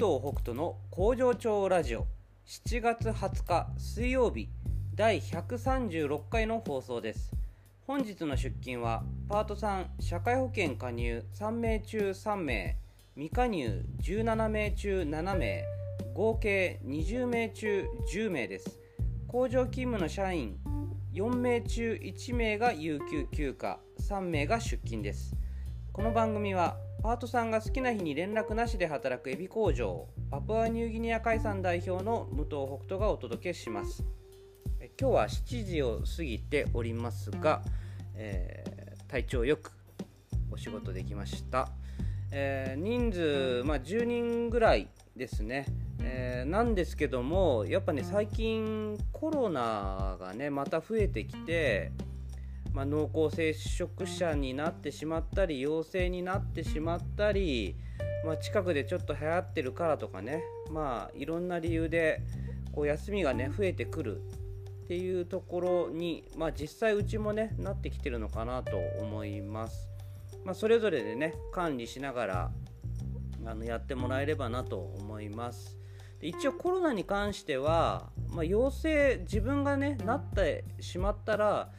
藤北斗の工場長ラジオ。7月20日水曜日。第136回の放送です。本日の出勤はパート3社会保険加入3名中3名。未加入17名中7名。合計20名中10名です。工場勤務の社員4名中1名が有給休暇3名が出勤です。この番組はパートさんが好きな日に連絡なしで働くエビ工場パプアニューギニア海産代表の武藤北斗がお届けします。今日は7時を過ぎておりますが、えー、体調よくお仕事できました、えー、人数、まあ、10人ぐらいですね、えー、なんですけどもやっぱね最近コロナがねまた増えてきてまあ、濃厚接触者になってしまったり陽性になってしまったり、まあ、近くでちょっと流行ってるからとかねまあいろんな理由でこう休みがね増えてくるっていうところに、まあ、実際うちもねなってきてるのかなと思います。まあ、それぞれでね管理しながらあのやってもらえればなと思います。で一応コロナに関しては、まあ、陽性自分がねなってしまったら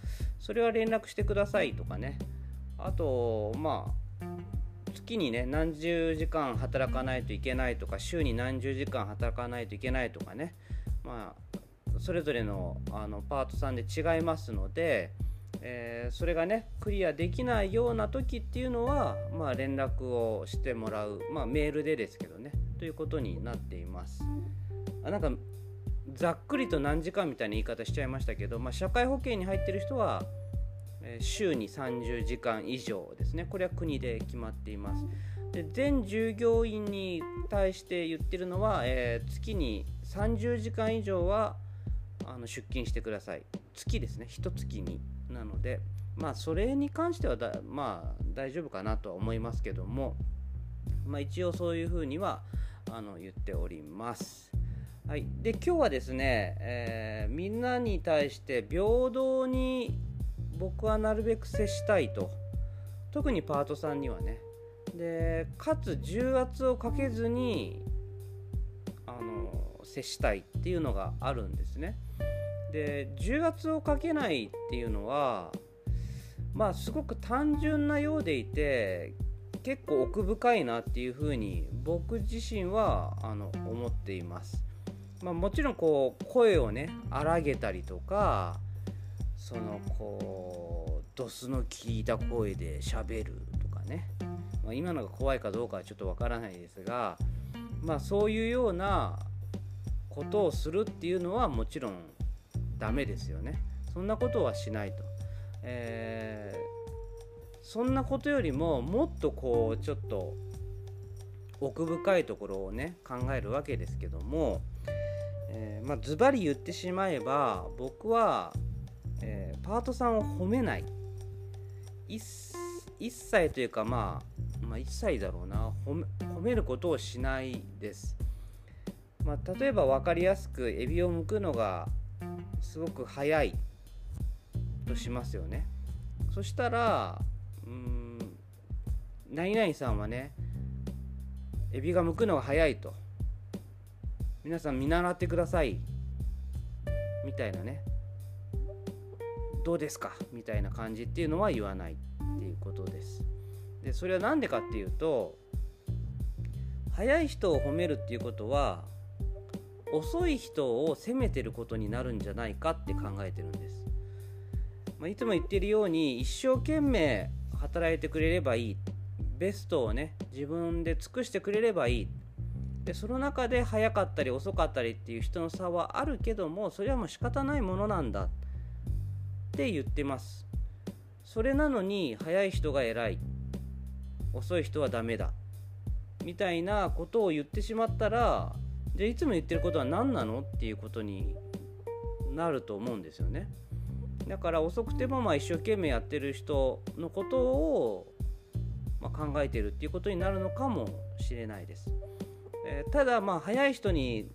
それは連絡してくださいとかね。あとまあ月にね何十時間働かないといけないとか週に何十時間働かないといけないとかね。まあそれぞれのあのパートさんで違いますので、えー、それがねクリアできないような時っていうのは、まあ、連絡をしてもらう、まあ、メールでですけどね。ということになっています。あなんかざっくりと何時間みたいな言い方しちゃいましたけど、まあ、社会保険に入ってる人は、週に30時間以上ですね。これは国で決まっています。で全従業員に対して言ってるのは、えー、月に30時間以上はあの出勤してください。月ですね。1月になので。まあそれに関してはまあ大丈夫かなとは思いますけども。まあ一応そういうふうにはあの言っております。はい、で今日はですね、えー、みんなに対して平等に僕はなるべく接したいと。特にパートさんにはね。でかつ重圧をかけずにあの接したいっていうのがあるんですね。で重圧をかけないっていうのはまあすごく単純なようでいて結構奥深いなっていうふうに僕自身はあの思っています。まあ、もちろんこう声をね荒げたりとかそのこうドスの効いた声でしゃべるとかね、まあ、今のが怖いかどうかはちょっとわからないですが、まあ、そういうようなことをするっていうのはもちろんダメですよね。そんなことはしないと、えー、そんなことよりももっとこうちょっと奥深いところをね考えるわけですけどもえー、まあ、ズバリ言ってしまえば僕は、えー、パートさんを褒めない。一切というか、まあ、まあ一切だろうな。褒め褒めることをしないです、まあ、例えば分かりやすくエビを剥くのがすごく早い。としますよね。そしたらうん何々さんはねエビが剥くのが早いと。皆さん見習ってください。みたいなね。どうですか？みたいな感じっていうのは言わないっていうことです。でそれは何でかっていうと早い人を褒めるっていうことは遅い人を責めてることになるんじゃないかって考えてるんです、まあ、いつも言ってるように一生懸命働いてくれればいい。ベストをね自分で尽くしてくれればいい。でその中で早かったり遅かったりっていう人の差はあるけどもそれはもう仕方ないものなんだって言ってます。それなのに早い人が偉い。遅い人はダメだ。みたいなことを言ってしまったらじゃあいつも言ってることは何なの？っていうことになると思うんですよね。だから遅くてもまあ一生懸命やってる人のことをま考えてるっていうことになるのかもしれないです。えー、ただまあ早い人に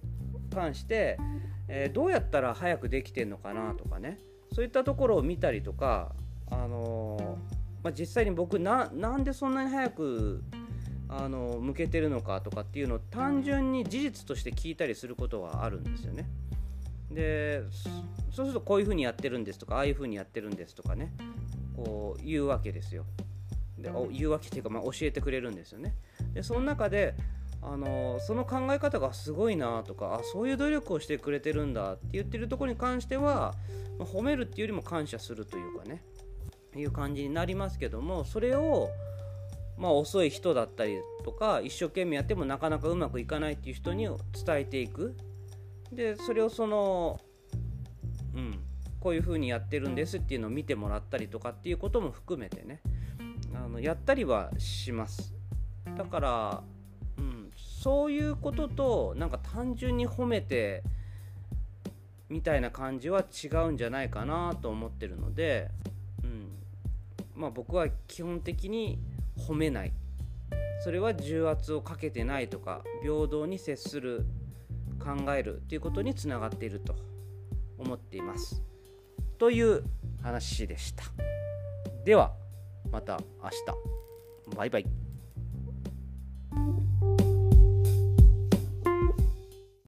関して、えー、どうやったら早くできてんのかなとかねそういったところを見たりとか、あの、まあ、実際に僕ななんでそんなに早くあの向けてるのかとかっていうのを単純に事実として聞いたりすることはあるんですよね。でそうするとこういうふうにやってるんですとかああいうふうにやってるんですとかねこう言うわけですよ。で言うわけっていうか、まあ、教えてくれるんですよね。でその中であのその考え方がすごいなとかあそういう努力をしてくれてるんだって言ってるところに関しては、まあ、褒めるっていうよりも感謝するというかねいう感じになりますけどもそれをまあ、遅い人だったりとか一生懸命やってもなかなかうまくいかないっていう人に伝えていく。でそれをそのうんこういう風にやってるんですっていうのを見てもらったりとかっていうことも含めてねあのやったりはします。だから、そういうこととなんか単純に褒めてみたいな感じは違うんじゃないかなと思ってるので、うん。まあ、僕は基本的に褒めない。それは重圧をかけてないとか平等に接する考えるということにつながっていると思っています。という話でした。ではまた明日。バイバイ。